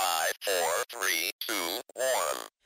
Five, four, three, two, one.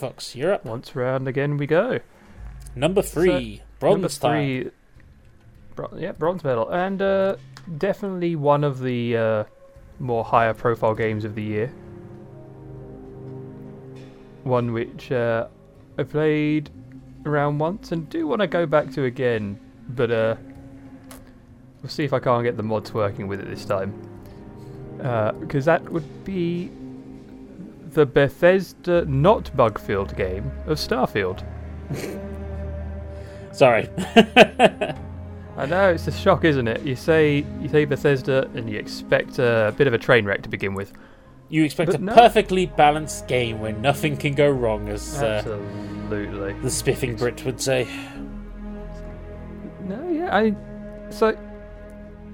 Shadowfox, you're up. Once round again we go. Number three, bronze Number three, bro- yeah, bronze medal, and uh, definitely one of the uh, more higher profile games of the year. One which uh, I played around once and do want to go back to again, but uh, we'll see if I can't get the mods working with it this time. Because that would be the Bethesda not Bugfield game of Starfield. Sorry. I know it's a shock, isn't it? You say you say Bethesda, and you expect a bit of a train wreck to begin with. you expect But a no. perfectly balanced game where nothing can go wrong, as uh, Absolutely. the spiffing Brit would say. No, yeah. I so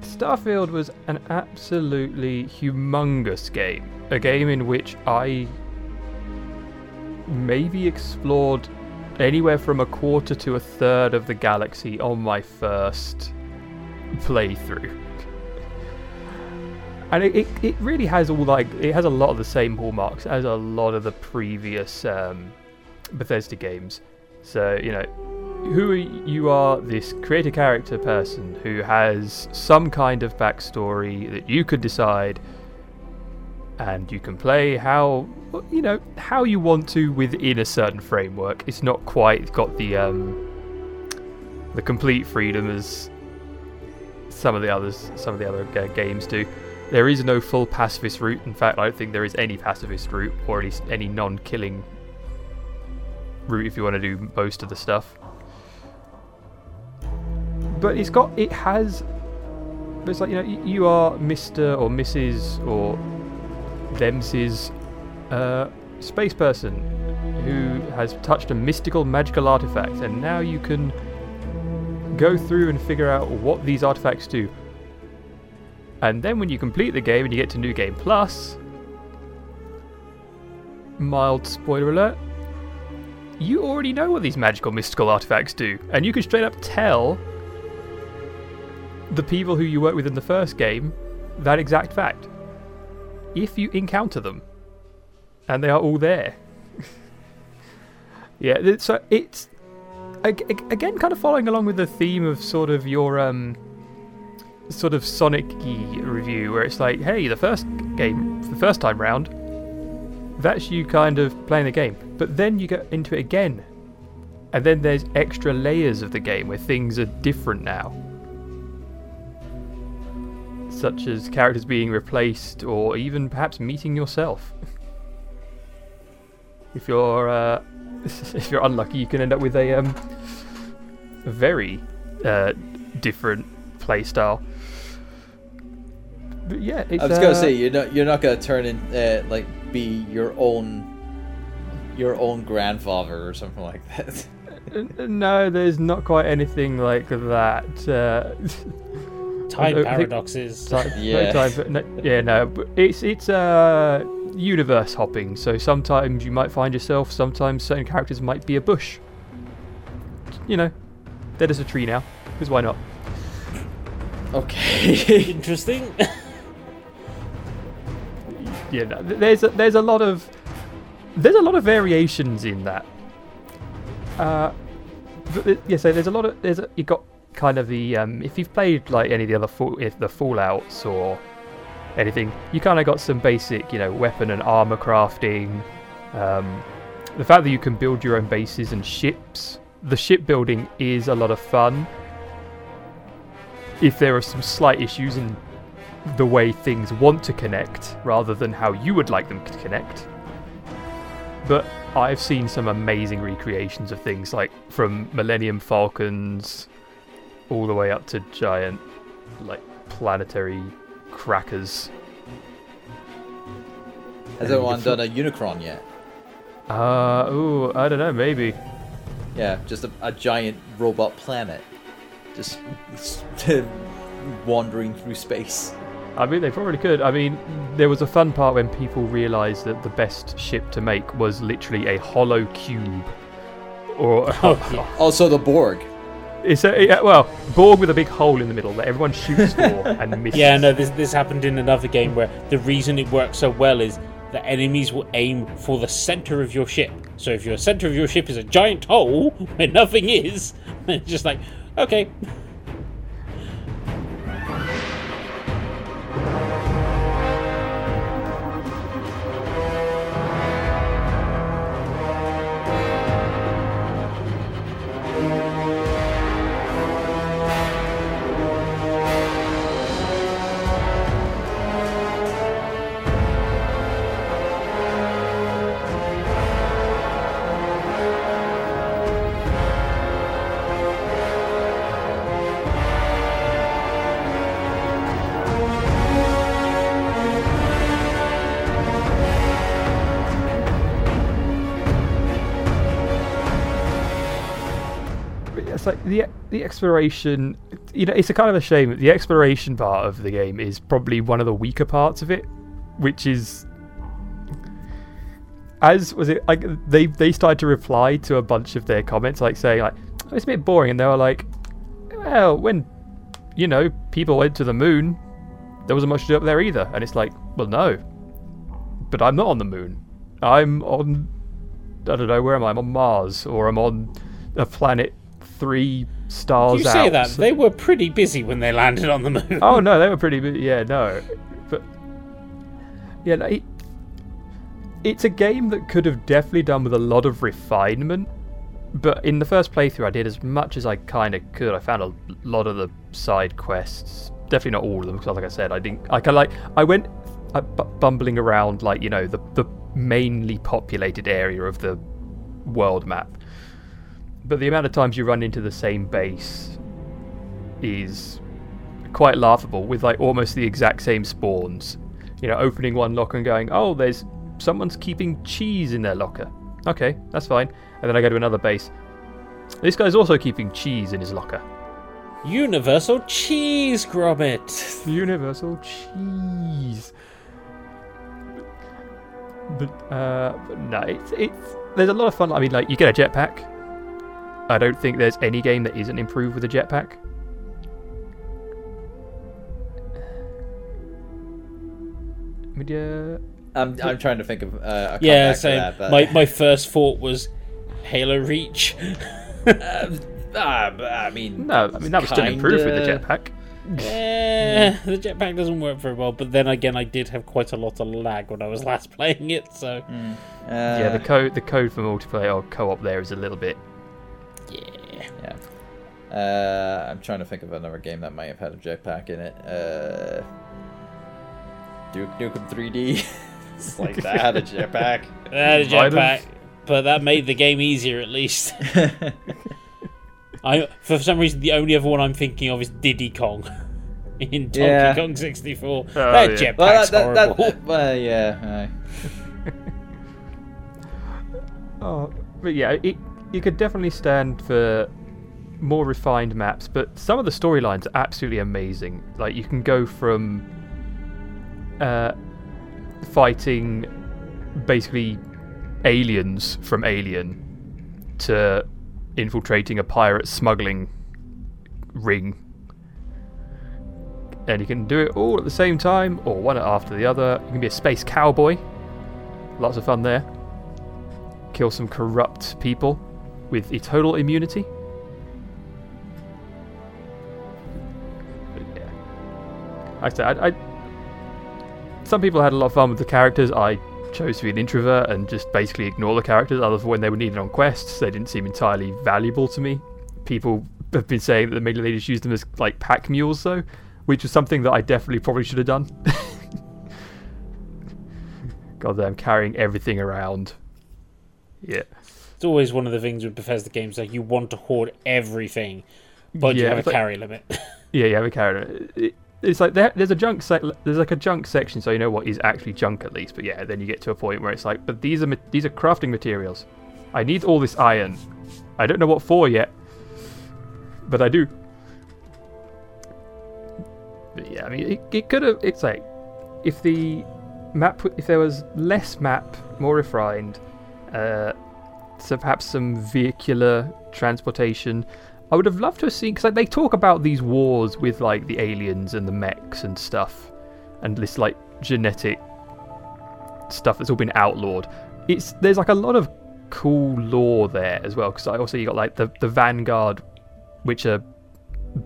Starfield was an absolutely humongous game. A game in which I maybe explored anywhere from a quarter to a third of the galaxy on my first playthrough. And it, it, it really has all like it has a lot of the same hallmarks as a lot of the previous um, Bethesda games. So you know, who you are this creator character person who has some kind of backstory that you could decide and you can play how you know how you want to within a certain framework. It's not quite got the um the complete freedom as some of the others some of the other uh, games do. There is no full pacifist route. In fact i don't think there is any pacifist route or at least any non-killing route if you want to do most of the stuff. But it's got it has it's like you know you are mr or mrs or them's uh, space person who has touched a mystical magical artifact and now you can go through and figure out what these artifacts do. And then when you complete the game and you get to new game plus mild spoiler alert you already know what these magical mystical artifacts do and you can straight up tell the people who you work with in the first game that exact fact if you encounter them. And they are all there. Yeah so it's ag- ag- again kind of following along with the theme of sort of your um sort of sonic review where it's like hey the first game the first time round that's you kind of playing the game. But then you get into it again. And then there's extra layers of the game where things are different now such as characters being replaced or even perhaps meeting yourself. if you're uh, if you're unlucky, you can end up with a um, very uh, different playstyle. But yeah, it's, I was gonna uh, say you're not you're not gonna turn in uh, like be your own your own grandfather or something like that. no, there's not quite anything like that. Uh, Time I paradoxes. Time, Yeah. no time no, yeah, no. It's it's uh, universe hopping. So sometimes you might find yourself. Sometimes certain characters might be a bush. You know, dead as a tree now. Because why not? okay. Interesting. Yeah, no, there's a, there's a lot of there's a lot of variations in that. Uh, but yeah, so there's a lot of there's a, you got kind of the um, if you've played like any of the other fall, if the Fallout's or anything, you kind of got some basic you know weapon and armor crafting. Um, the fact that you can build your own bases and ships, the shipbuilding is a lot of fun. If there are some slight issues in the way things want to connect rather than how you would like them to connect. But I've seen some amazing recreations of things like from Millennium Falcons all the way up to giant like planetary crackers. Has anyone done a Unicron yet? Uh ooh, I don't know, maybe. Yeah, just a, a giant robot planet, just wandering through space. I mean, they probably could. I mean, there was a fun part when people realised that the best ship to make was literally a hollow cube, or Oh, yeah. Also, the Borg. It's a yeah, well Borg with a big hole in the middle that everyone shoots for and misses. Yeah, no, this this happened in another game where the reason it works so well is that enemies will aim for the center of your ship. So if your center of your ship is a giant hole where nothing is, it's just like, okay. The exploration. You know, it's a kind of a shame. The exploration part of the game is probably one of the weaker parts of it, which is. As was it like they they started to reply to a bunch of their comments, like saying like oh, it's a bit boring, and they were like, well, when you know people went to the moon, there wasn't much to do up there either, and it's like, well, no, but I'm not on the moon. I'm on I don't know where am I? I'm on Mars or I'm on a planet three stars You say out. that they were pretty busy when they landed on the moon. oh no, they were pretty. bu- Yeah, no, but yeah, no, it, it's a game that could have definitely done with a lot of refinement. But in the first playthrough, I did as much as I kind of could. I found a lot of the side quests. Definitely not all of them, because like I said, I didn't. I kind of like. I went uh, bu- bumbling around like you know the the mainly populated area of the world map. But the amount of times you run into the same base is quite laughable with like almost the exact same spawns. You know, opening one locker and going, "Oh, there's someone's keeping cheese in their locker." Okay, that's fine. And then I go to another base. This guy's also keeping cheese in his locker. Universal cheese grommet. Universal cheese. But uh, but no, it's it's there's a lot of fun. I mean, like you get a jetpack. I don't think there's any game that isn't improved with a jetpack. I mean, yeah, I'm, I'm trying to think of uh, a Yeah, comeback for same. that, but- My my first thought was Halo Reach. Ah, but I mean, no, I mean that was still improved with the kinda- jetpack. Eh, the jetpack doesn't work very well, but then again, I did have quite a lot of lag when I was last playing it, so Uh, yeah, the code the code for multiplayer or co-op there is a little bit. Yeah. yeah. Uh, I'm trying to think of another game that might have had a jetpack in it. Uh, Duke Nukem 3D. it's like that had a jetpack. I had a jetpack, but that made the game easier at least. I for some reason the only other one I'm thinking of is Diddy Kong in Donkey Yeah. Kong 64. that yeah. jetpack's well, that, that, horrible. that, well, yeah. Oh, but yeah, it it could definitely stand for more refined maps, but some of the storylines are absolutely amazing. Like you can go from uh, fighting basically aliens from Alien to infiltrating a pirate smuggling ring. And you can do it all at the same time, or one after the other. You can be a space cowboy. Lots of fun there kill some corrupt people with a total immunity. Yeah. Like I said, I, I, some people had a lot of fun with the characters. I chose to be an introvert and just basically ignore the characters, other than when they were needed on quests. They didn't seem entirely valuable to me. People have been saying that maybe they just used them as like pack mules, though, which was something that I definitely probably should have done. Goddamn, carrying everything around Yeah. It's always one of the things with Bethesda games like you want to hoard everything, but you have a like- carry limit. Yeah, you have a character. It, it's like there, there's a junk sec- there's like a junk section, so you know what is actually junk at least. But yeah, then you get to a point where it's like, but these are these are crafting materials. I need all this iron. I don't know what for yet, but I do. But yeah, I mean, it, it could have. It's like if the map, if there was less map, more refined, uh, so perhaps some vehicular transportation. I would have loved to have seen because like, they talk about these wars with like the aliens and the mechs and stuff, and this like genetic stuff that's all been outlawed. It's there's like a lot of cool lore there as well because I also you got like the the Vanguard, which are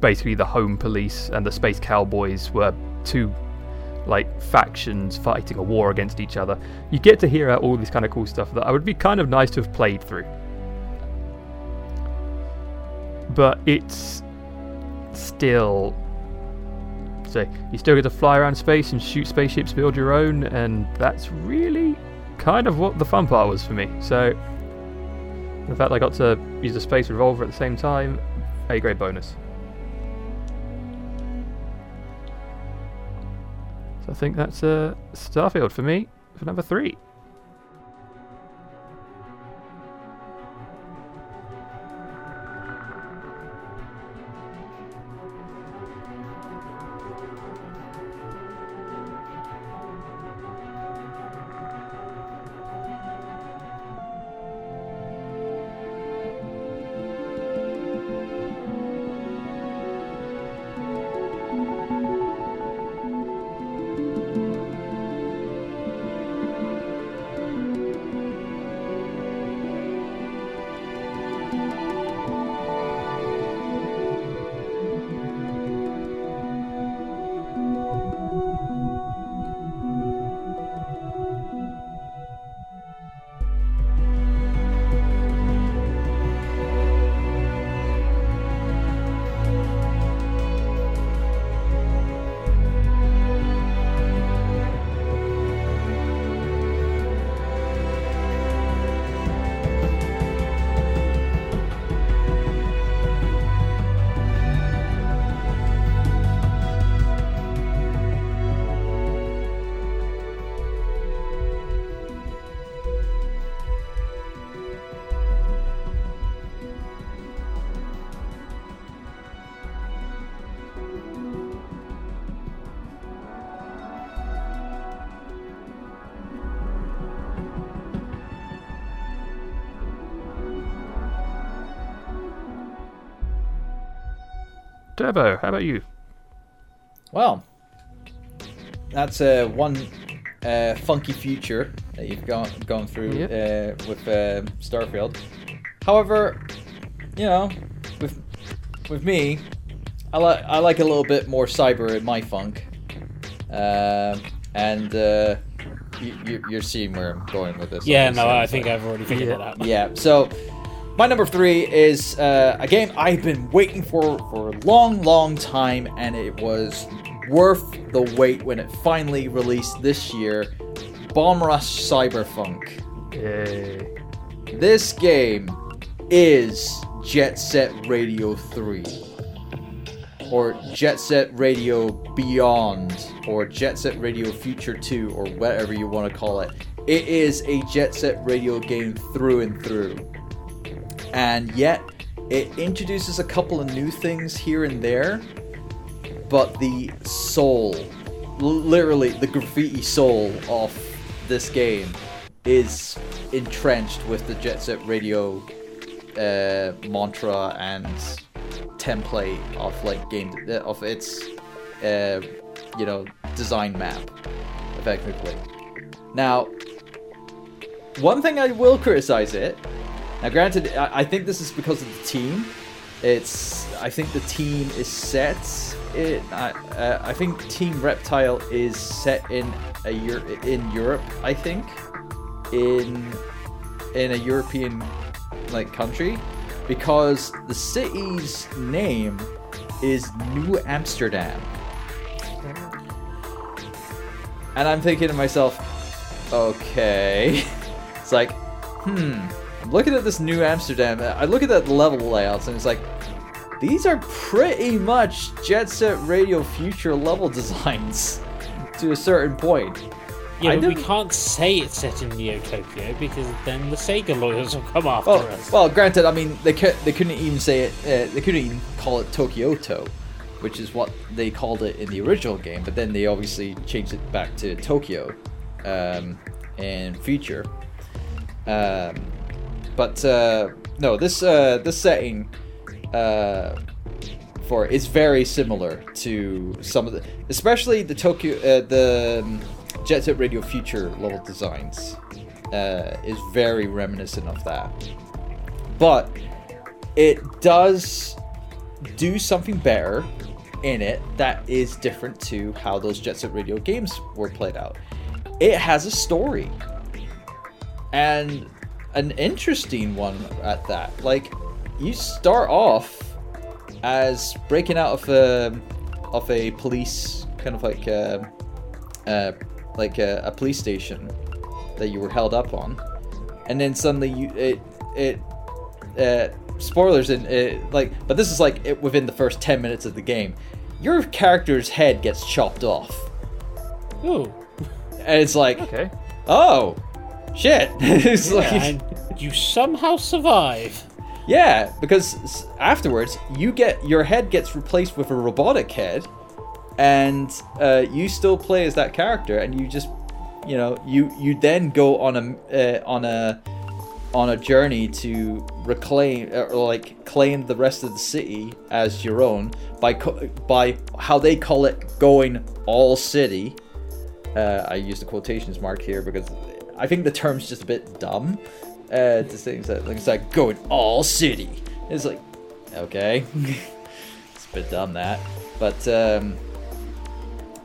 basically the home police and the space cowboys were two like factions fighting a war against each other. You get to hear out all this kind of cool stuff that I would be kind of nice to have played through. But it's still so you still get to fly around space and shoot spaceships, build your own, and that's really kind of what the fun part was for me. So the fact I got to use a space revolver at the same time, a great bonus. I think that's uh, Starfield for me for number three. Turbo, how about you? Well, that's uh, one uh, funky future that you've gone gone through Yep. uh, with uh, Starfield. However, you know, with with me, I like I like a little bit more cyber in my funk, um, and uh, you, you, you're seeing where I'm going with this. yeah, no, obviously. I think I've already figured Yeah. that out. Yeah, so my number three is uh, a game I've been waiting for for a long, long time, and it was worth the wait when it finally released this year. Bomb Rush Cyberpunk. Yay. This game is Jet Set Radio 3. Or Jet Set Radio Beyond. Or Jet Set Radio Future 2. Or whatever you want to call it. It is a Jet Set Radio game through and through. And yet, it introduces a couple of new things here and there. But the soul, literally the graffiti soul of this game, is entrenched with the Jet Set Radio uh, mantra and template of like game uh, of its uh, you know design map, effectively. Now, one thing I will criticize it. Now, granted, I, think this is because of the team. It's I think the team is set. It I, uh, I think Team Reptile is set in a in Europe. I think in in a European like country because the city's name is New Amsterdam. And I'm thinking to myself, okay. It's like, hmm, looking at this new Amsterdam. I look at that level layouts and it's like, these are pretty much Jet Set Radio Future level designs to a certain point. Yeah, I but we can't say it's set in Neo Tokyo because then the Sega lawyers will come after Well, us. well, granted, I mean they they couldn't even say it. Uh, they couldn't even call it Tokyoto, which is what they called it in the original game. But then they obviously changed it back to Tokyo, um, in future. Um, but uh, no, this uh, this setting uh, for it's very similar to some of the, especially the Tokyo uh, the um, Jet Set Radio Future level designs uh, is very reminiscent of that. But it does do something better in it that is different to how those Jet Set Radio games were played out. It has a story and an interesting one at that. Like you start off as breaking out of a of a police kind of like uh, uh, like a, a police station that you were held up on, and then suddenly you it it uh, spoilers in it, like but this is like it, within the first 10 minutes of the game your character's head gets chopped off Ooh, and it's like Okay. oh shit it's like and you somehow survive. Yeah, because afterwards you get your head gets replaced with a robotic head, and uh, you still play as that character, and you just, you know, you you then go on a uh, on a on a journey to reclaim uh, or like claim the rest of the city as your own by co- by how they call it going all city. Uh, I use the quotations mark here because I think the term's just a bit dumb. Uh, to things that like it's like going all city. It's like okay, it's a bit dumb that, but um,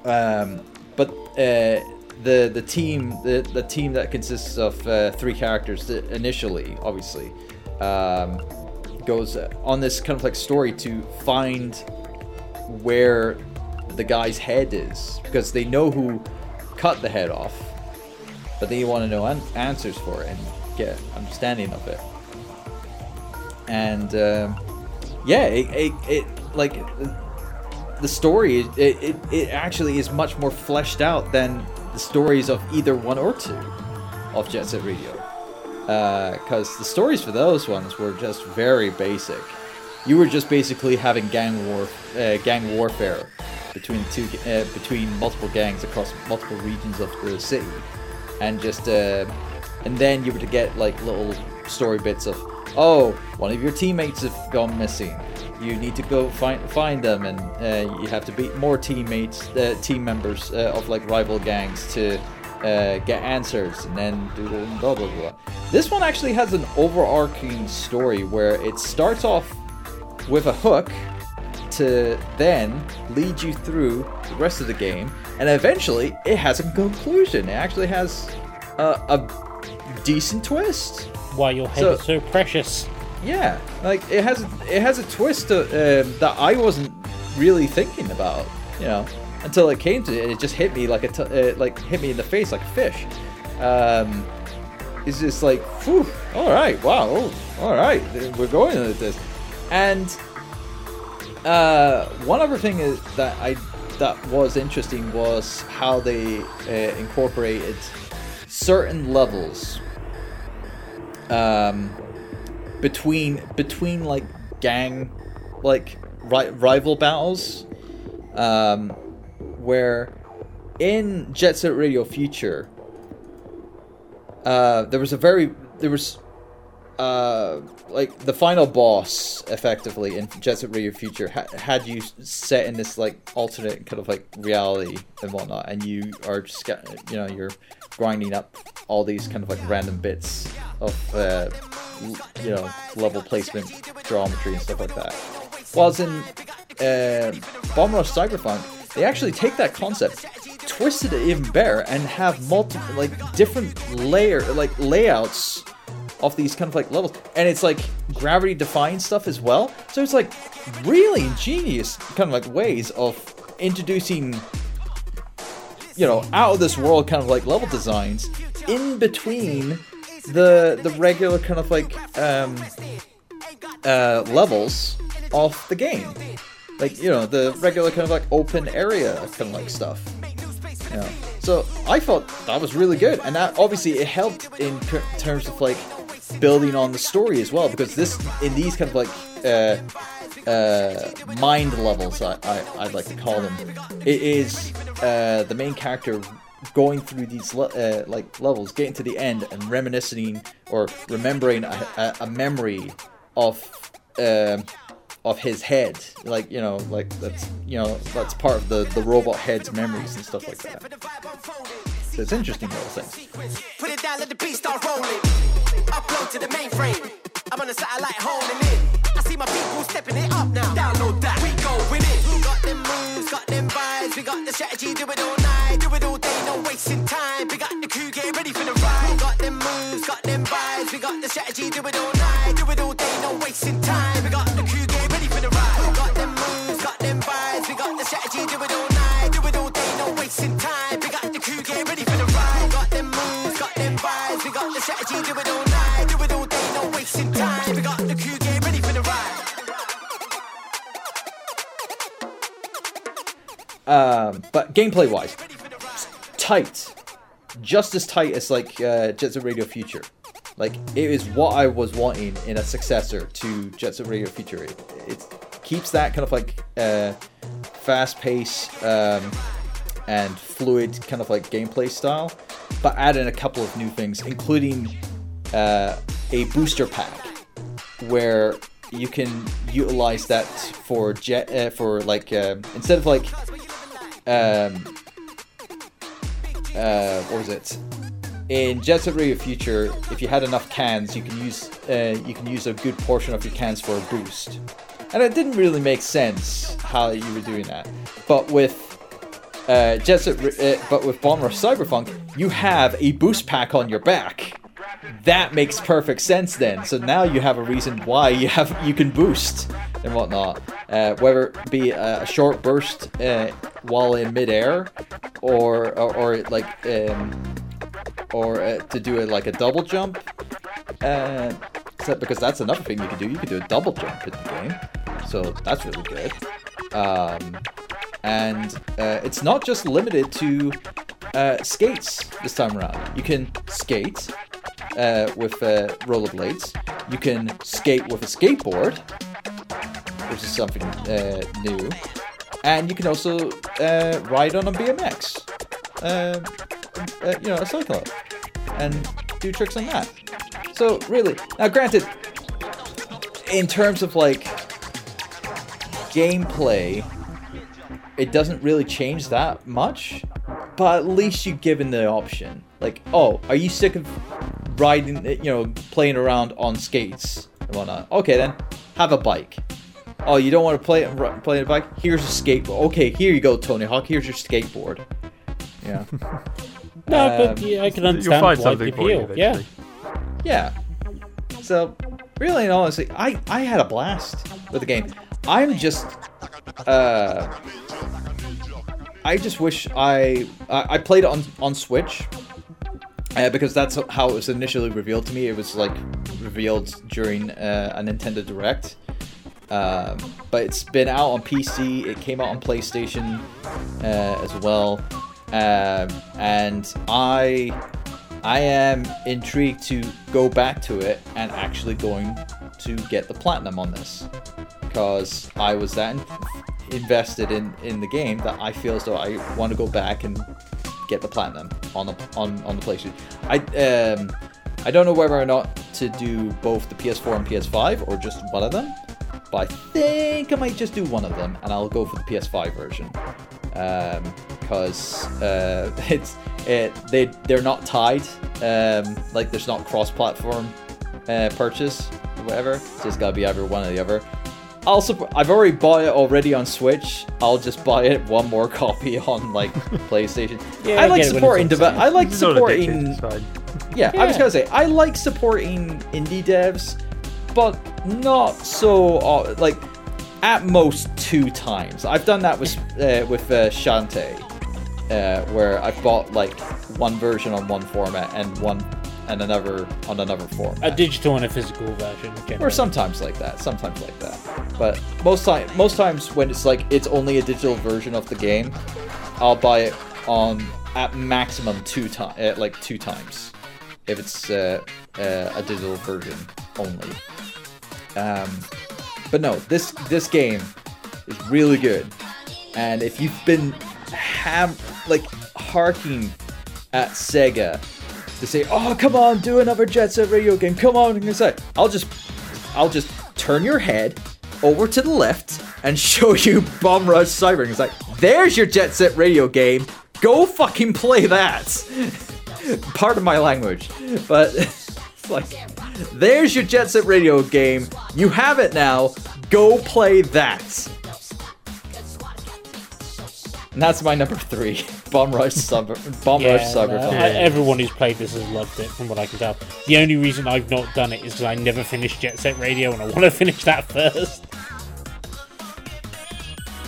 um, but uh, the the team the, the team that consists of uh, three characters initially obviously um, goes on this kind of like story to find where the guy's head is because they know who cut the head off, but then you want to know an- answers for it and get understanding of it. And um, yeah, it, it, it like the story it, it it actually is much more fleshed out than the stories of either one or two of Jet Set Radio. Because the stories for those ones were just very basic. You were just basically having gang war, uh, gang warfare between two, uh, between multiple gangs across multiple regions of the city, and just, uh, and then you to get like little story bits of, oh, one of your teammates have gone missing. You need to go find find them, and uh, you have to beat more teammates, uh, team members uh, of like rival gangs to uh, get answers, and then do blah blah blah. This one actually has an overarching story where it starts off with a hook to then lead you through the rest of the game, and eventually it has a conclusion. It actually has a, a decent twist. Why your head So- is so precious. Yeah, like it has it has a twist to, um, that I wasn't really thinking about, you know, until it came to it. It just hit me like a t- uh, like hit me in the face like a fish. Um, it's just like, whew, all right, wow, all right, we're going with this. And uh, one other thing is that I that was interesting was how they uh, incorporated certain levels um, between between like gang like ri- rival battles um, where in Jet Set Radio Future uh, there was a very there was uh, like the final boss effectively in Jet Set Radio Future ha- had you set in this like alternate kind of like reality and whatnot, and you are just you know you're grinding up all these kind of like random bits of uh, you know level placement, geometry, and stuff like that. Whilst in uh, Bomb Rush Cyberpunk, they actually take that concept, twisted it even better, and have multiple like different layer like layouts of these kind of like levels and it's like gravity defying stuff as well so it's like really ingenious kind of like ways of introducing you know out of this world kind of like level designs in between the the regular kind of like um, uh, levels of the game, like you know the regular kind of like open area kind of like stuff. Know. So I thought that was really good, and that obviously it helped in ter- terms of like building on the story as well, because this in these kind of like uh, uh, mind levels, I, I I'd like to call them, it is uh, the main character going through these le- uh, like levels, getting to the end, and reminiscing or remembering a, a, a memory of. Of his head, like you know, like that's you know that's part of the the robot head's memories and stuff like that. So it's interesting little things. Put it down, let the beat start rolling. Upload to the mainframe. I'm on the satellite holding it. I see my people stepping it up now. Download that. We go with it. Got them moves, got them vibes. We got the strategy, do it all night, do it all day, no wasting time. We got the crew, get ready for the Um, but gameplay wise, tight, just as tight as like uh, Jet Set Radio Future. Like it is what I was wanting in a successor to Jet Set Radio Future. It, it keeps that kind of like uh, fast pace um, and fluid kind of like gameplay style, but add in a couple of new things, including uh, a booster pack where you can utilize that for jet uh, for like uh, instead of like um uh what was it in Jet Set Radio Future if you had enough cans you can use uh, you can use a good portion of your cans for a boost and it didn't really make sense how you were doing that but with uh, Jet Set, uh, but with Bomb Rush Cyberpunk, you have a boost pack on your back. That makes perfect sense then. So now you have a reason why you have you can boost and whatnot. Uh, whether it be a, short burst uh, while in midair, or or, or like um, or uh, to do it like a double jump. Uh, because that's another thing you can do. You can do a double jump in the game, so that's really good. Um, and uh, it's not just limited to uh, skates this time around. You can skate uh, with uh, rollerblades. You can skate with a skateboard, which is something uh, new. And you can also uh, ride on a BMX, uh, uh, you know, a cycle, and do tricks on that. So really, now granted, in terms of like gameplay, it doesn't really change that much, but at least you're given the option. Like, oh, are you sick of riding, you know, playing around on skates and whatnot? Okay, then have a bike. Oh, you don't want to play ri- play a bike? Here's a skateboard. Okay, here you go, Tony Hawk. Here's your skateboard. Yeah, No, but Um, yeah, I can You'll understand find why something for you appeal. Yeah. yeah. So, really and honestly, I I had a blast with the game. I'm just, uh, I just wish I I I played on on Switch. Uh, because that's how it was initially revealed to me. It was like revealed during uh, a Nintendo Direct. Um, but it's been out on PC. It came out on PlayStation uh, as well, um, and I I am intrigued to go back to it and actually going to get the platinum on this because I was that in- invested in in the game that I feel as though I want to go back and get the platinum on the on on the PlayStation. I um I don't know whether or not to do both the PS4 and PS5 or just one of them, but I think I might just do one of them and I'll go for the PS5 version because uh, it's it they they're not tied um, like there's not cross-platform uh, purchase or whatever. So it's gotta be either one or the other. I'll supp- I've already bought it already on Switch. I'll just buy it one more copy on like PlayStation. Yeah, I like get it when supporting. Deve- I like It's not addictive, supporting. fine. Yeah, I was gonna say I like supporting indie devs, but not so uh, like at most two times. I've done that with uh, with uh, Shantae, uh, where I've bought like one version on one format and one and another on another format. A digital and a physical version. or sometimes like that sometimes like that but most time most times when it's like it's only a digital version of the game i'll buy it on at maximum two times uh, like two times if it's uh, uh, a digital version only um, but no this this game is really good and if you've been ham like harking at sega to say, "Oh, come on, do another Jet Set Radio game. Come on," and say, "I'll just, I'll just turn your head over to the left and show you Bomb Rush Cyber." It's like, "There's your Jet Set Radio game. Go fucking play that." Part of my language, but it's like, "There's your Jet Set Radio game. You have it now. Go play that." And that's my number three, Bomb Rush Cyber. Bomb Rush Yeah, Cyber. no, I- everyone who's played this has loved it, from what I can tell. The only reason I've not done it is because I never finished Jet Set Radio, and I want to finish that first.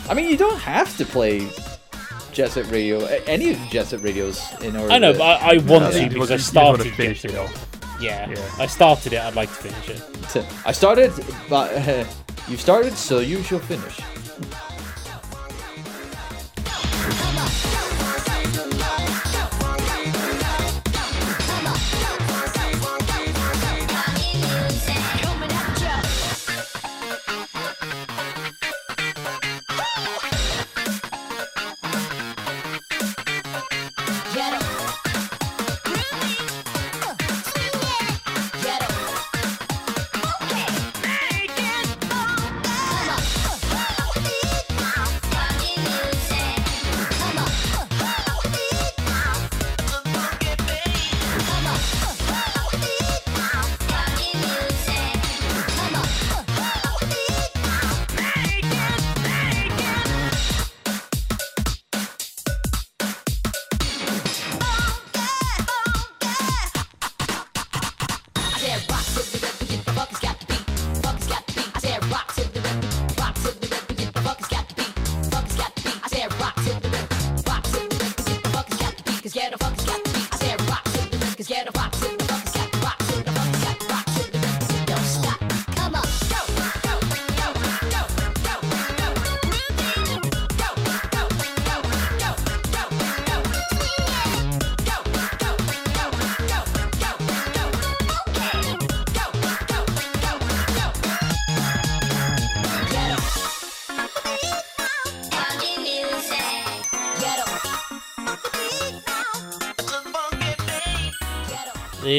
I mean, you don't have to play Jet Set Radio, any of the Jet Set radios in order. I know, to- but I, I want No, to you because I started finish Jet it Set. off. Yeah, Yeah. I started it. I'd like to finish it. I started, but uh, you started, so you shall finish.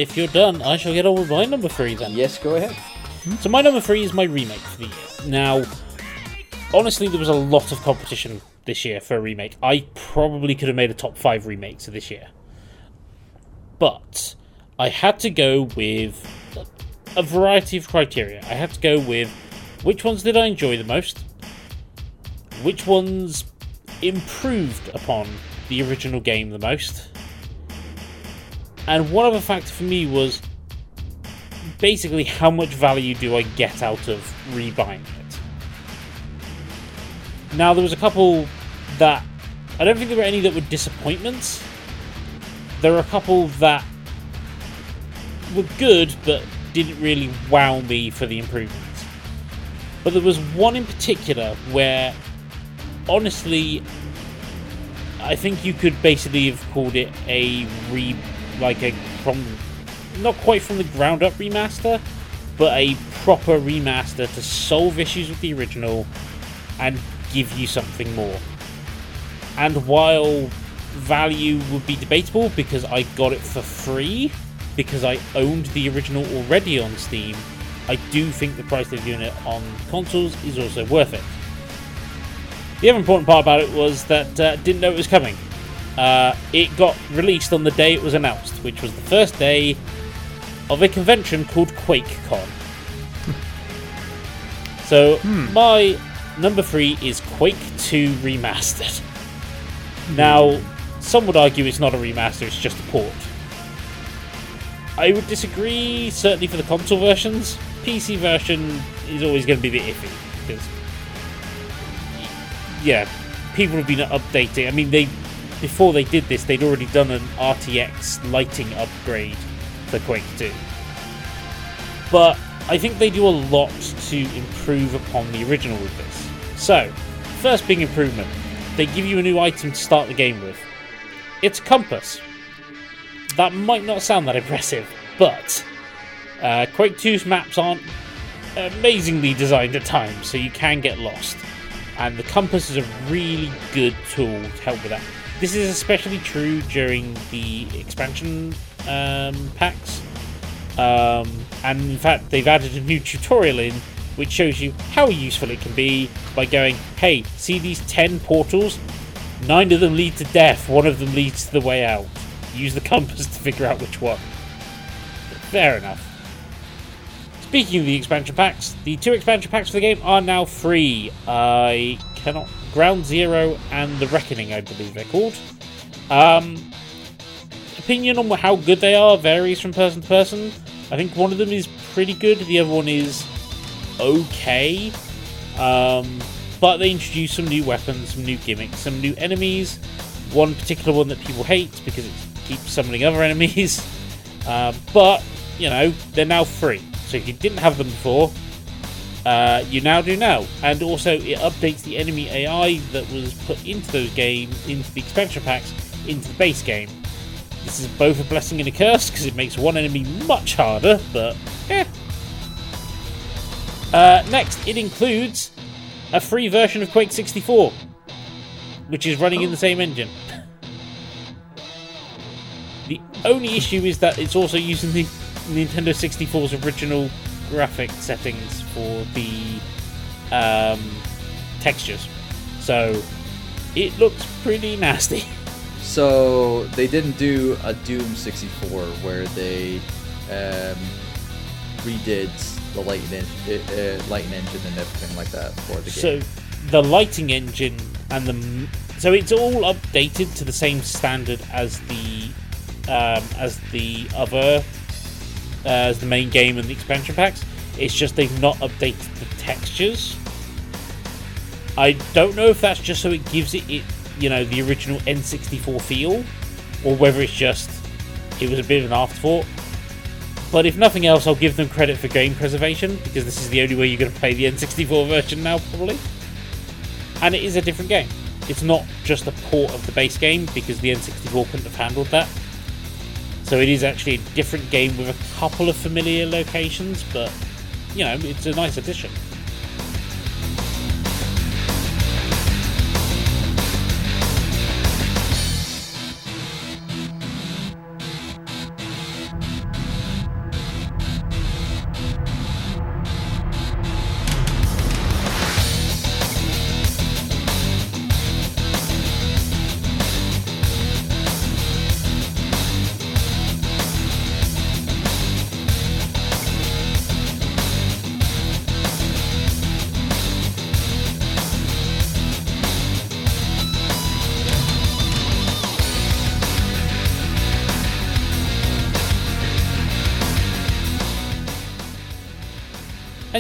If you're done, I shall get on with my number three then. Yes, go ahead. So my number three is my remake for the year. Now, honestly, there was a lot of competition this year for a remake. I probably could have made a top five remakes of this year, but I had to go with a variety of criteria. I had to go with which ones did I enjoy the most, which ones improved upon the original game the most, and one other factor for me was basically how much value do I get out of rebuying it. Now there was a couple that I don't think there were any that were disappointments. There were a couple that were good but didn't really wow me for the improvements. But there was one in particular where honestly I think you could basically have called it a re like a from not quite from the ground up remaster, but a proper remaster to solve issues with the original and give you something more. And while value would be debatable because I got it for free because I owned the original already on Steam, I do think the price they've given it on consoles is also worth it. The other important part about it was that uh, didn't know it was coming. Uh, it got released on the day it was announced, which was the first day of a convention called QuakeCon. so my number three is Quake 2 Remastered. Now, some would argue it's not a remaster; it's just a port. I would disagree. Certainly for the console versions, PC version is always going to be a bit iffy because yeah, people have been updating. I mean, they before they did this, they'd already done an RTX lighting upgrade for Quake 2. But I think they do a lot to improve upon the original with this. So, first big improvement they give you a new item to start the game with. It's compass. That might not sound that impressive, but uh, Quake 2's maps aren't amazingly designed at times, so you can get lost. And the compass is a really good tool to help with that. This is especially true during the expansion um, packs. Um, and in fact, they've added a new tutorial in which shows you how useful it can be by going, hey, see these 10 portals? Nine of them lead to death, one of them leads to the way out. Use the compass to figure out which one. Fair enough. Speaking of the expansion packs, the two expansion packs for the game are now free. I cannot. Ground Zero and The Reckoning, I believe they're called. Um, opinion on how good they are varies from person to person. I think one of them is pretty good, the other one is okay. Um, but they introduced some new weapons, some new gimmicks, some new enemies. One particular one that people hate because it keeps summoning other enemies. Uh, but, you know, they're now free. So if you didn't have them before, uh, you now do now. And also, it updates the enemy AI that was put into those games, into the expansion packs, into the base game. This is both a blessing and a curse because it makes one enemy much harder, but eh. Uh, next, it includes a free version of Quake 64, which is running in the same engine. The only issue is that it's also using the Nintendo 64's original graphic settings for the um, textures. So it looks pretty nasty. So they didn't do a Doom 64 where they um, redid the lighting, en- uh, uh, lighting engine and everything like that for the game. So the lighting engine and the m- so it's all updated to the same standard as the um, as the other Uh, as the main game and the expansion packs. It's just they've not updated the textures. I don't know if that's just so it gives it, it you know the original N64 feel, or whether it's just it was a bit of an afterthought. But if nothing else, I'll give them credit for game preservation because this is the only way you're going to play the N64 version now, probably. And it is a different game. It's not just a port of the base game because the N64 couldn't have handled that. So it is actually a different game with a couple of familiar locations, but you know, it's a nice addition.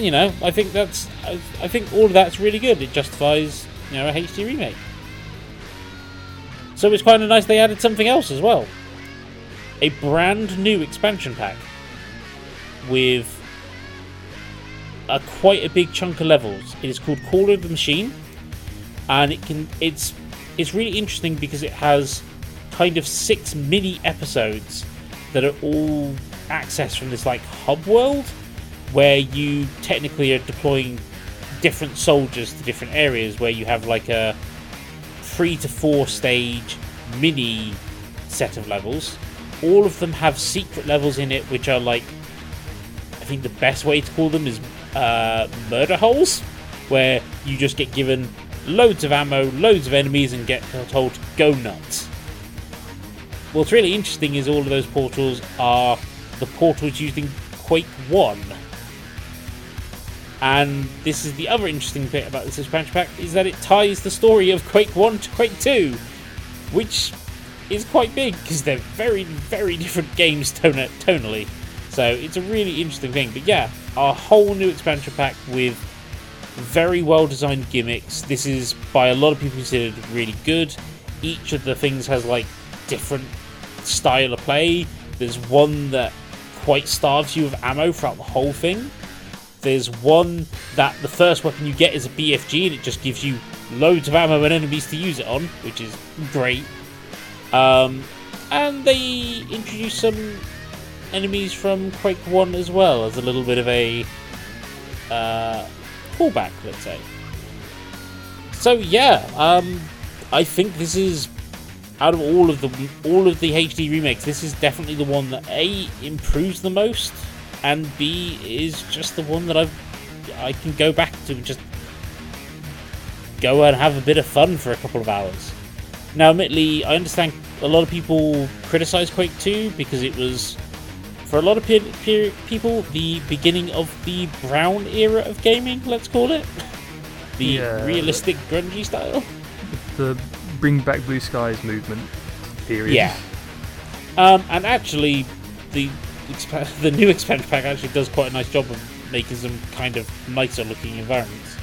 You know, I think that's I, I think all of that's really good. It justifies you know a HD remake. So it's kind of nice they added something else as well. A brand new expansion pack with a quite a big chunk of levels. It is called Call of the Machine, and it can it's it's really interesting because it has kind of six mini episodes that are all accessed from this like hub world where you technically are deploying different soldiers to different areas where you have like a three to four stage mini set of levels. All of them have secret levels in it which are like i think the best way to call them is uh, murder holes where you just get given loads of ammo loads of enemies and get told to go nuts. What's really interesting is all of those portals are the portals used in quake 1 and this is the other interesting bit about this expansion pack is that it ties the story of Quake 1 to Quake 2, which is quite big because they're very, very different games tone- tonally. So it's a really interesting thing. But yeah, a whole new expansion pack with very well designed gimmicks. This is by a lot of people considered really good. Each of the things has like different style of play. There's one that quite starves you of ammo throughout the whole thing. There's one that the first weapon you get is a BFG and it just gives you loads of ammo and enemies to use it on, which is great. Um, and they introduce some enemies from Quake 1 as well as a little bit of a uh, pullback, let's say. So yeah, um, I think this is out of all of the all of the HD remakes, this is definitely the one that a improves the most, and b is just the one that I've I can go back to and just go and have a bit of fun for a couple of hours. Now, admittedly, I understand a lot of people criticize Quake 2 because it was, for a lot of pe- pe- people, the beginning of the brown era of gaming, let's call it. The Yeah. realistic grungy style. The Bring Back Blue Skies movement period. Yeah. Um, and actually, the expa- the new expansion pack actually does quite a nice job of making some kind of nicer looking environments.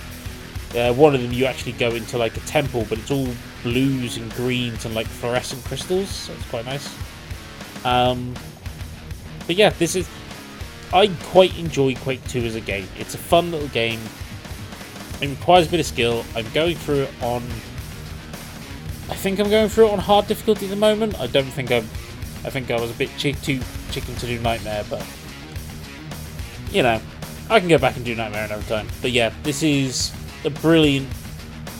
Uh, one of them you actually go into like a temple, but it's all blues and greens and like fluorescent crystals, so it's quite nice. Um, but yeah, this is. I quite enjoy Quake 2 as a game. It's a fun little game. It requires a bit of skill. I'm going through it on I think I'm going through it on hard difficulty at the moment. I don't think I'm. I think I was a bit too chicken to do Nightmare, but you know, I can go back and do Nightmare another time. But yeah, this is a brilliant.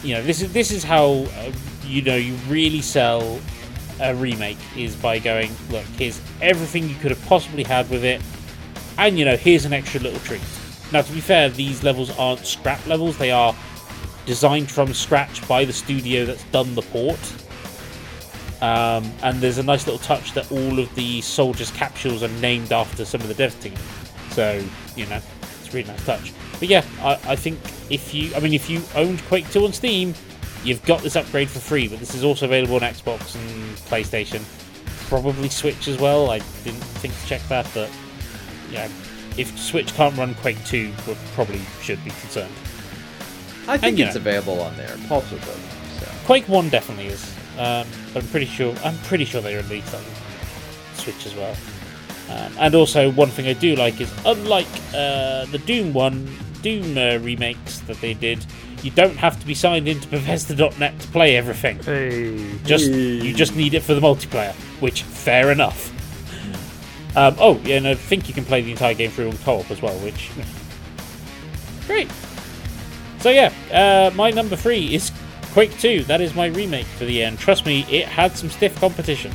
You know, this is this is how uh, you know you really sell a remake is by going look. Here's everything you could have possibly had with it, and you know, here's an extra little treat. Now, to be fair, these levels aren't scrap levels. They are designed from scratch by the studio that's done the port. Um, and there's a nice little touch that all of the soldiers' capsules are named after some of the dev team. So, you know, it's a really nice touch. But yeah, I, I think if you, I mean, if you owned Quake 2 on Steam, you've got this upgrade for free, but this is also available on Xbox and PlayStation. Probably Switch as well. I didn't think to check that, but yeah, if Switch can't run Quake 2, we probably should be concerned. I think And, it's know. available on there, possibly. So. Quake One definitely is. Um, but I'm pretty sure. I'm pretty sure they released on Switch as well. Um, and also, one thing I do like is, unlike uh, the Doom one, Doom uh, remakes that they did, you don't have to be signed into Bethesda.net to play everything. Hey. Just you just need it for the multiplayer, which fair enough. Um, oh, yeah, and I think you can play the entire game through on co-op as well, which great. So yeah, uh, my number three is Quake 2. That is my remake for the end. trust me, it had some stiff competition.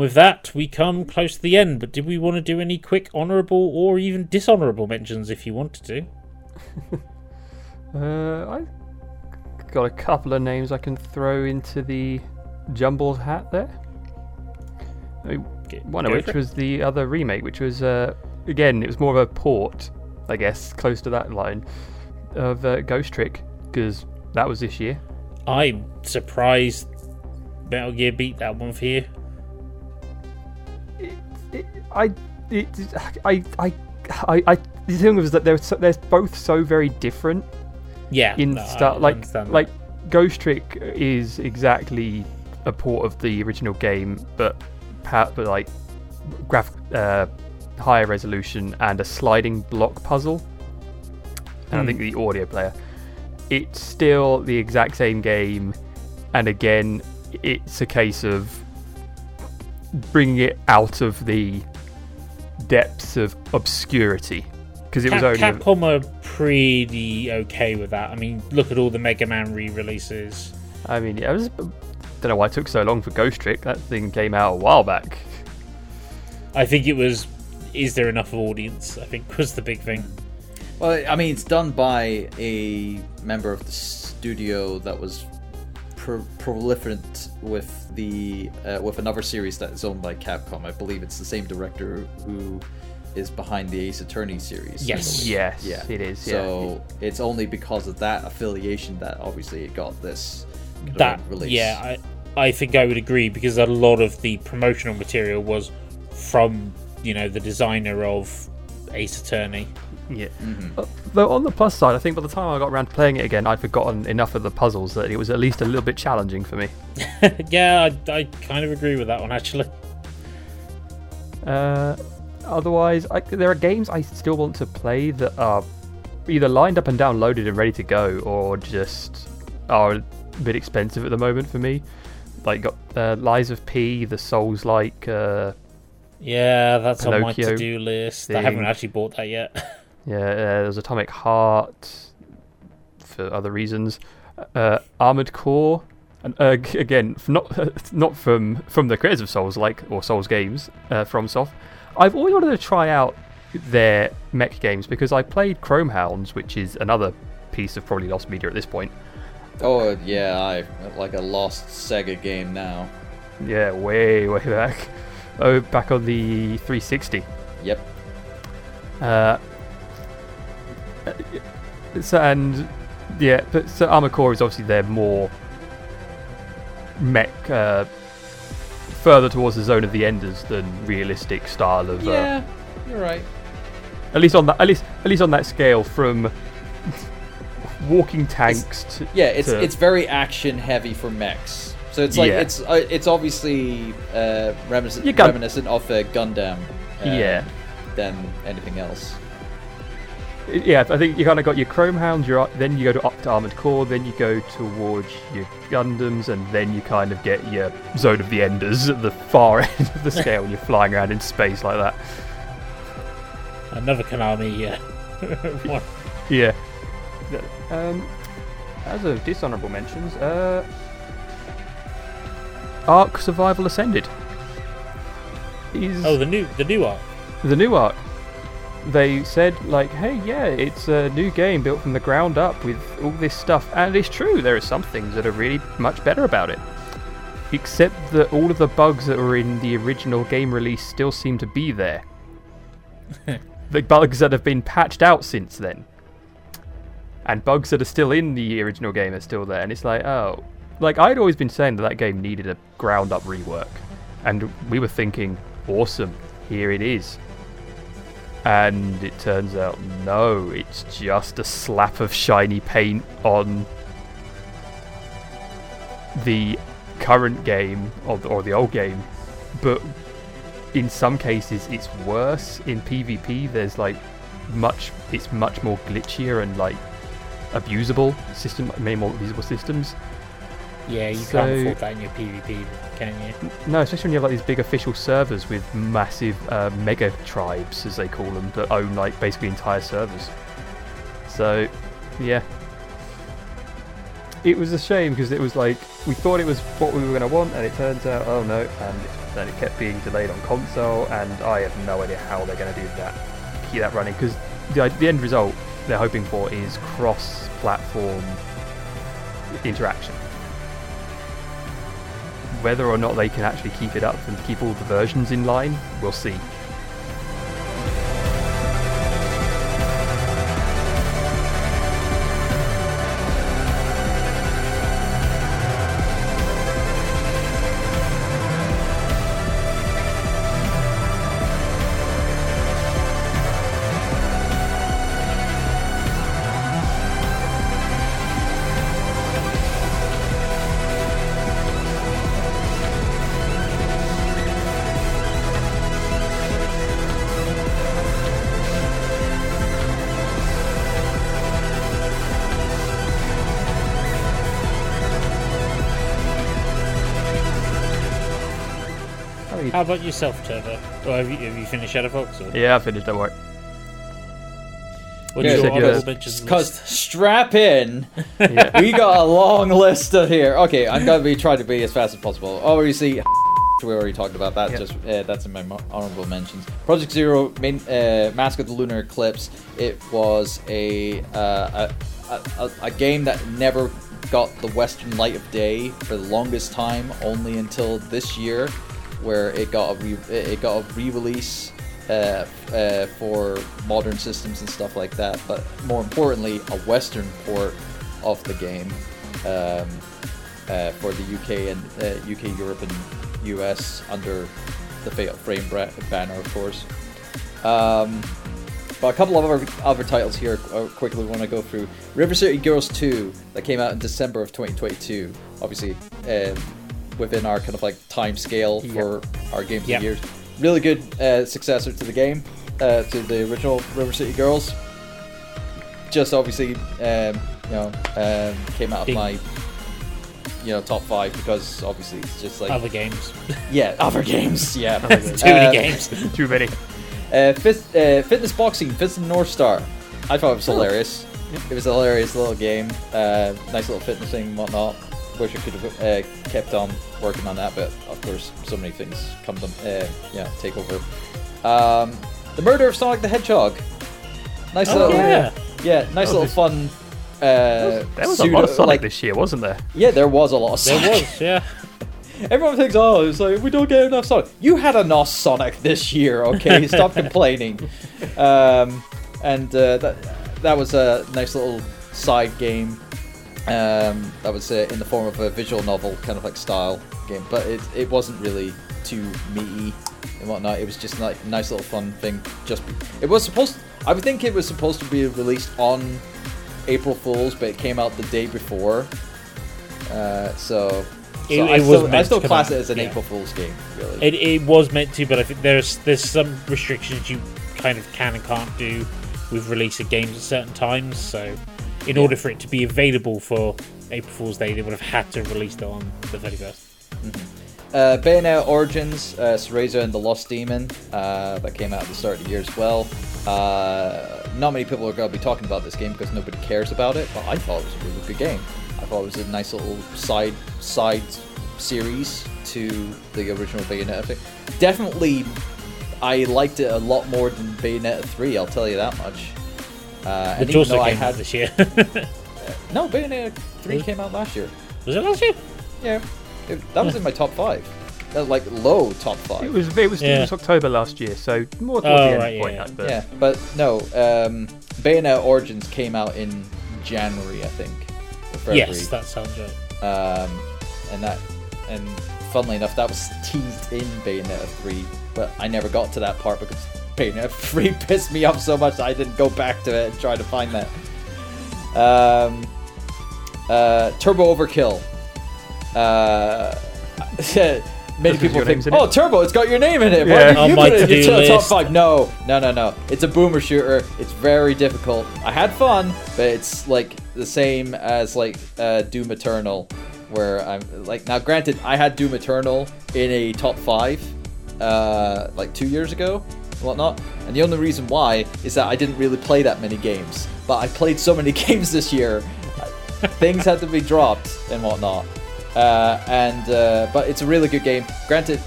With that, we come close to the end. But did we want to do any quick honourable or even dishonourable mentions if you wanted to? Uh, I got a couple of names I can throw into the jumbled hat there. I mean, one of which was the other remake, which was uh, again it was more of a port, I guess, close to that line of uh, Ghost Trick because that was this year. I'm surprised Metal Gear beat that one for you. I, it, I, I, I, I, the thing was that they're so, they're both so very different Yeah, in no. Like, like Ghost Trick is exactly a port of the original game, but but like graph uh, higher resolution and a sliding block puzzle. And I Hmm. think the audio player, it's still the exact same game, and again, it's a case of bringing it out of the depths of obscurity because it was Cap- only a- Capcom are pretty okay with that. I mean, look at all the Mega Man re-releases. I mean, yeah, I was. Don't know why it took so long for Ghost Trick. That thing came out a while back. I think it was. Is there enough audience? I think was the big thing. Well, I mean, it's done by a member of the studio that was pro- proliferant with the uh, with another series that is owned by Capcom. I believe it's the same director who is behind the Ace Attorney series. I Yes. Yes, Yeah. it is. So it's only because of that affiliation that obviously it got this That release. yeah, I I think I would agree because a lot of the promotional material was from you know the designer of Ace Attorney. Yeah. Uh, though on the plus side, I think by the time I got around to playing it again, I'd forgotten enough of the puzzles that it was at least a little bit challenging for me. yeah, I, I kind of agree with that one actually. Uh, otherwise, I, there are games I still want to play that are either lined up and downloaded and ready to go, or just are a bit expensive at the moment for me. Like got uh, Lies of P, the Souls like. Uh, Yeah, that's on my Pinocchio to-do list. I haven't actually bought that yet. Yeah, uh, there's Atomic Heart for other reasons. Uh, Armored Core, and uh, again, not not from from the creators of Souls like or Souls games uh, FromSoft. I've always wanted to try out their mech games because I played Chrome Hounds, which is another piece of probably lost media at this point. Oh yeah, I like a lost Sega game now. Yeah, way way back. Oh, back on the 360. Yep. Uh, so, and yeah, but so Armored Core is obviously they're more mech, uh, further towards the zone of the Enders than realistic style of. Uh, you're right. at least on that, at least at least on that scale, from walking tanks to Yeah, it's to- it's very action heavy for mechs. So it's like Yeah. it's uh, it's obviously uh, reminiscent, got- reminiscent of uh, Gundam. uh, Yeah. Than anything else. Yeah, I think you kind of got your Chrome Hounds, your then you go to up to Armored Core, then you go towards your Gundams, and then you kind of get your Zone of the Enders at the far end of the scale, and you're flying around in space like that. Another Konami. Uh. Yeah. Um, as of dishonorable mentions, uh, Ark Survival Ascended is Oh, the new the new Ark. the new Ark. They said like, hey, yeah, it's a new game built from the ground up with all this stuff, and it's true. There are some things that are really much better about it. Except that all of the bugs that were in the original game release still seem to be there. the bugs that have been patched out since then. And bugs that are still in the original game are still there. And it's like, oh. Like, I'd always been saying that that game needed a ground up rework. And we were thinking, awesome, here it is. And it turns out, no, it's just a slap of shiny paint on the current game or the, or the old game, but in some cases it's worse. In PvP, there's like much, it's much more glitchier and like abusable system, many more abusable systems. Yeah, you So- can't afford that in your PvP, can you? No, especially when you have like these big official servers with massive uh, mega tribes, as they call them, that own like basically entire servers. So, yeah. it was a shame because it was like we thought it was what we were going to want, and it turns out, oh no, and then it kept being delayed on console, and I have no idea how they're going to do that, keep that running because the, the end result they're hoping for is cross-platform interaction. Whether or not they can actually keep it up and keep all the versions in line, we'll see. How about yourself, Turbo? Or have you, have you finished ShadowFox? Or yeah, I finished. Don't worry. what's Good, your said you honorable mentions Because list? strap in, Yeah. we got a long list of here. Okay, I'm gonna be trying to be as fast as possible. Obviously, we already talked about that. Yep. Just uh, that's in my honorable mentions. Project Zero, main uh, Mask of the Lunar Eclipse. It was a, uh, a, a a- a game that never got the Western light of day for the longest time. Only until this year, where it got a re- it got a re-release uh, uh, for modern systems and stuff like that. But more importantly, a Western port of the game um, uh, for the UK and uh, UK, Europe, and US under the Fatal Frame banner, of course. Um, but a couple of other, other titles here uh, quickly want to go through. River City Girls 2 that came out in December of 2022. Obviously, um, within our kind of like time scale for our games Yep. of years. Really good uh, successor to the game, uh, to the original River City Girls. Just obviously, um, you know, um, came out of Big- my you know top five because obviously it's just like other games. yeah other games yeah Too many Uh, games. Too many. uh, fit, uh, fitness boxing, fitness of North Star. I thought it was Oh. hilarious. It was a hilarious little game. Uh, nice little fitness thing and whatnot. Wish I could have uh, kept on working on that, but of course, so many things come to uh, yeah take over. Um, the Murder of Sonic the Hedgehog. Nice Oh, little yeah. yeah, nice little this- fun. Uh, There was a pseudo- lot of Sonic like- this year, wasn't there? Yeah, there was a lot of There Sonic. was, yeah. Everyone thinks, oh, it's like we don't get enough Sonic. You had enough Sonic this year, okay? Stop complaining. Um, and uh, that that was a nice little side game. Um, that was uh, in the form of a visual novel kind of like style game, but it it wasn't really too meaty and whatnot. It was just like a nice little fun thing. Just be, it was supposed. I would think it was supposed to be released on April Fools, but it came out the day before. Uh, so, so It- I it was still, I still class out, it as an yeah. April Fool's game, really. It, it was meant to, but I think there's there's some restrictions you kind of can and can't do with release of games at certain times. So, in order for it to be available for April Fool's Day, they would have had to release it on the 31st. Uh, Bayonetta Origins, uh, Cereza and the Lost Demon, uh, that came out at the start of the year as well. Uh, not many people are going to be talking about this game because nobody cares about it, but I thought it was a really good game. I thought it was a nice little side side series to the original Bayonetta thing. Definitely, I liked it a lot more than Bayonetta 3, I'll tell you that much. Uh, Which even also though I came out had this year. no Bayonetta 3 Really? came out last year. was it last year? Yeah, it, that was in my top five. That was like low top five. It was it was, Yeah. it was October last year, so more towards Oh, the end right, yeah, point. yeah. that, but Yeah, but no. Um, Bayonetta Origins came out in January, I think. Yes, that sounds right. Um, and that, and funnily enough, that was teased in Bayonetta 3, but I never got to that part because Bayonetta 3 pissed me off so much that I didn't go back to it and try to find that. Um, uh, Turbo Overkill. Uh, many Because people think, oh. Turbo, it's got your name in it. Why Yeah. didn't you my put it to-do into the top five? No, no, no, no. It's a boomer shooter. It's very difficult. I had fun, but it's like the same as like uh, Doom Eternal, where I'm like now. Granted, I had Doom Eternal in a top five, uh, like two years ago, and whatnot. And the only reason why is that I didn't really play that many games. But I played so many games this year. things had to be dropped and whatnot. Uh, and uh, but it's a really good game. Granted,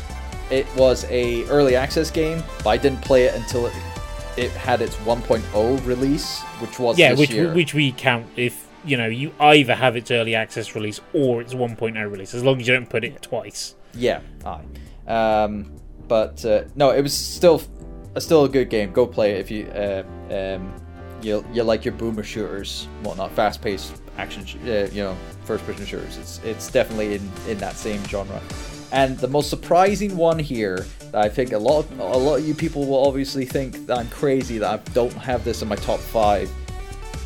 it was a early access game, but I didn't play it until it, it had its 1.0 release, which was yeah, this which year. which we count if you know you either have its early access release or its 1.0 release, as long as you don't put it twice. Yeah, aye. Um, but uh, no, it was still still a good game. Go play it if you uh, um, you you like your boomer shooters, whatnot, fast paced action, sh- uh, you know, first person shooters. It's it's definitely in in that same genre. And the most surprising one here that I think a lot of, a lot of you people will obviously think that I'm crazy that I don't have this in my top five.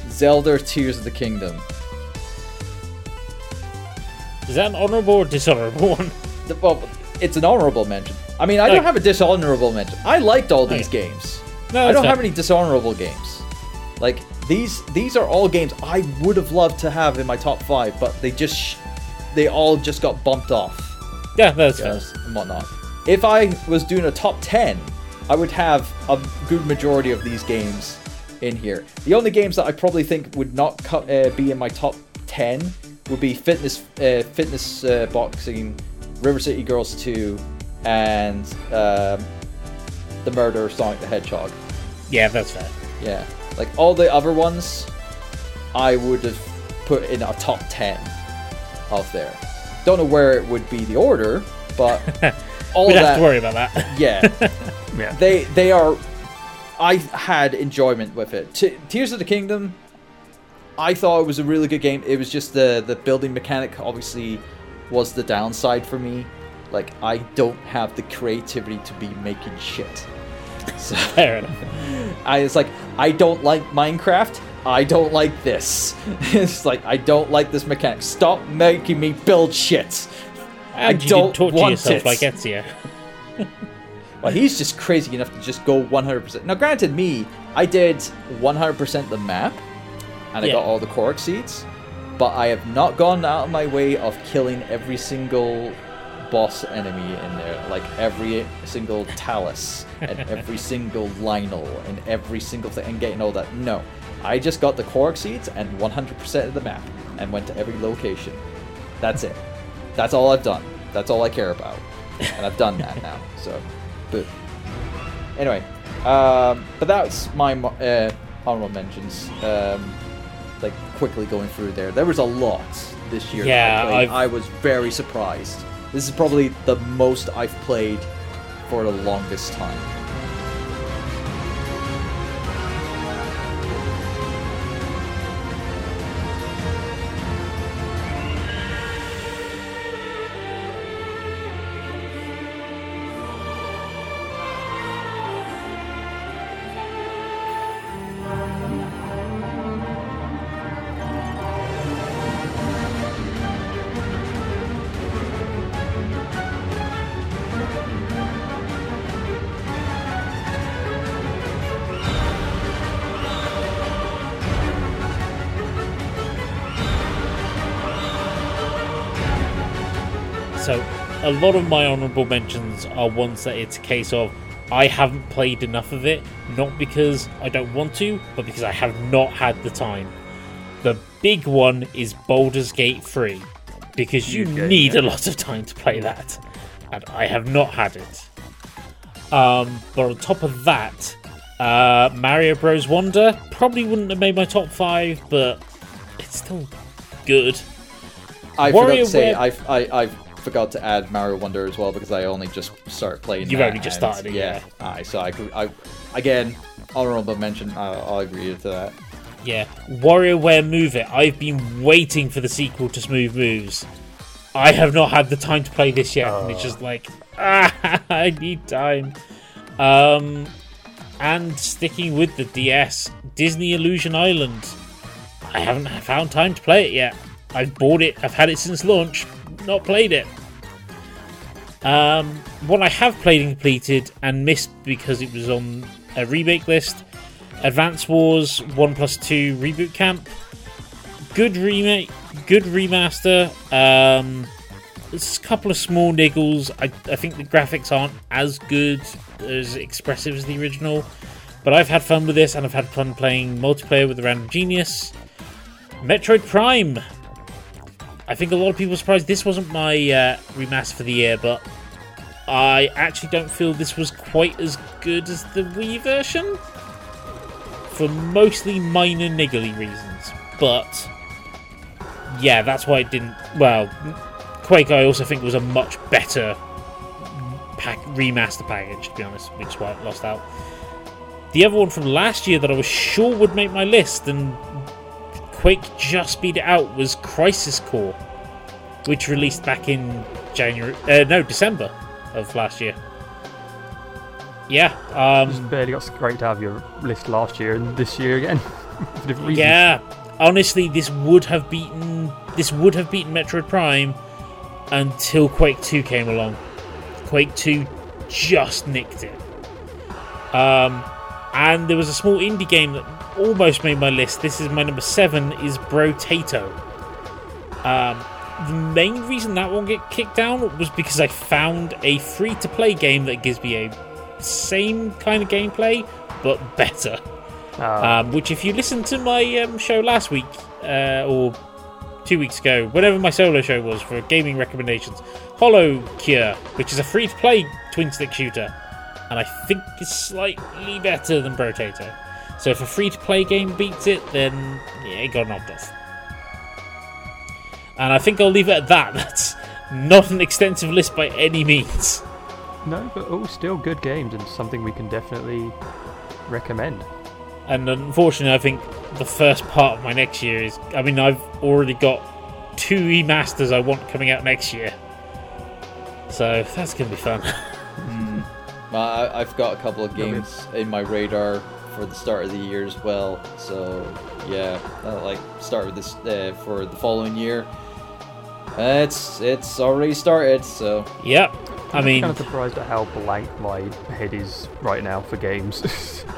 Zelda Tears of the Kingdom. Is that an honourable or dishonourable one? The- Well, it's an honorable mention. I mean, I don't have a dishonorable mention. I liked all these Okay. games. No, I don't have any dishonorable games. Like these, these are all games I would have loved to have in my top five, but they just, they all just got bumped off Yeah, that's fair. and whatnot. If I was doing a top 10, I would have a good majority of these games in here. The only games that I probably think would not co- uh, be in my top 10 would be Fitness uh, Fitness uh, Boxing, River City Girls 2, and um, The Murder of Sonic the Hedgehog. Yeah, that's fair. Yeah. Like all the other ones, I would have put in a top 10 of there. Don't know where it would be the order, but all We don't that. have to worry about that. Yeah. Yeah. they they are. I had enjoyment with it. T- Tears of the Kingdom. I thought it was a really good game. It was just the the building mechanic obviously was the downside for me. Like I don't have the creativity to be making shit. So fair enough. I was like I don't like Minecraft. I don't like this. it's like I don't like this mechanic. Stop making me build shit. And you don't torture want yourself it. like Ezio. Well, he's just crazy enough to just go 100%. Now, granted, me, I did 100% the map, and I Yeah. got all the Korok seeds, but I have not gone out of my way of killing every single boss enemy in there, like every single Talus, and every single Lynel, and every single thing, and getting all that. No. I just got the Korok seeds and 100% of the map, and went to every location. That's it. That's all I've done. That's all I care about. And I've done that now, so. But anyway, um, but that's my uh, honorable mentions. Um, like quickly going through there, there was a lot this year. Yeah, I, I was very surprised. This is probably the most I've played for the longest time. A lot of my honourable mentions are ones that it's a case of I haven't played enough of it, not because I don't want to, but because I have not had the time. The big one is Baldur's Gate 3, because you need yeah. a lot of time to play that, and I have not had it. Um, but on top of that, uh, Mario Bros. Wonder probably wouldn't have made my top five, but it's still good. I forgot to say WarioWare- I I I forgot to add Mario Wonder as well because I only just started playing. You've only just started it, yeah. Aye, so I, agree- I again honorable mention. I, I'll agree to that. Yeah, WarioWare Move It. I've been waiting for the sequel to Smooth Moves. I have not had the time to play this yet, and it's just like, ah, I need time. Um, and sticking with the DS, Disney Illusion Island. I haven't found time to play it yet. I've bought it. I've had it since launch. Not played it. Um, what I have played and completed and missed because it was on a remake list Advance Wars 1 plus 2 Reboot Camp. Good remake, good remaster. Um, there's a couple of small niggles. I, I think the graphics aren't as good, as expressive as the original. But I've had fun with this and I've had fun playing multiplayer with the Random Genius. Metroid Prime. I think a lot of people were surprised this wasn't my uh, remaster for the year, but I actually don't feel this was quite as good as the Wii version for mostly minor niggly reasons. But yeah, that's why it didn't. Well, Quake I also think was a much better pack remaster package, to be honest, which is why it lost out. The other one from last year that I was sure would make my list and Quake just beat it out was Crisis Core, which released back in January, uh, no December of last year. Yeah, um, Just barely got scraped out of your list last year and this year again. for different reasons. yeah. Honestly, this would have beaten this would have beaten Metroid Prime until Quake 2 came along. Quake 2 just nicked it. Um, and there was a small indie game that almost made my list. This is my number seven. Is Brotato. Um, the main reason that won't get kicked down was because I found a free-to-play game that gives me a same kind of gameplay but better. Ah, Um, which, if you listened to my um, show last week uh, or two weeks ago, whatever my solo show was for gaming recommendations, Hollow Cure, which is a free to play twin stick shooter, and I think is slightly better than Brotato. So if a free to play game beats it, then yeah, it got knocked off. And I think I'll leave it at that. That's not an extensive list by any means. no, but all still good games and something we can definitely recommend. And unfortunately, I think the first part of my next year is. I mean, I've already got two remasters I want coming out next year. So that's going to be fun. Hmm. Uh, I, I've got a couple of Lovely. games in my radar for the start of the year as well. So yeah, uh, like start with this uh, for the following year. Uh, it's it's already started. So yep. I I'm mean, kind of surprised at how blank my head is right now for games.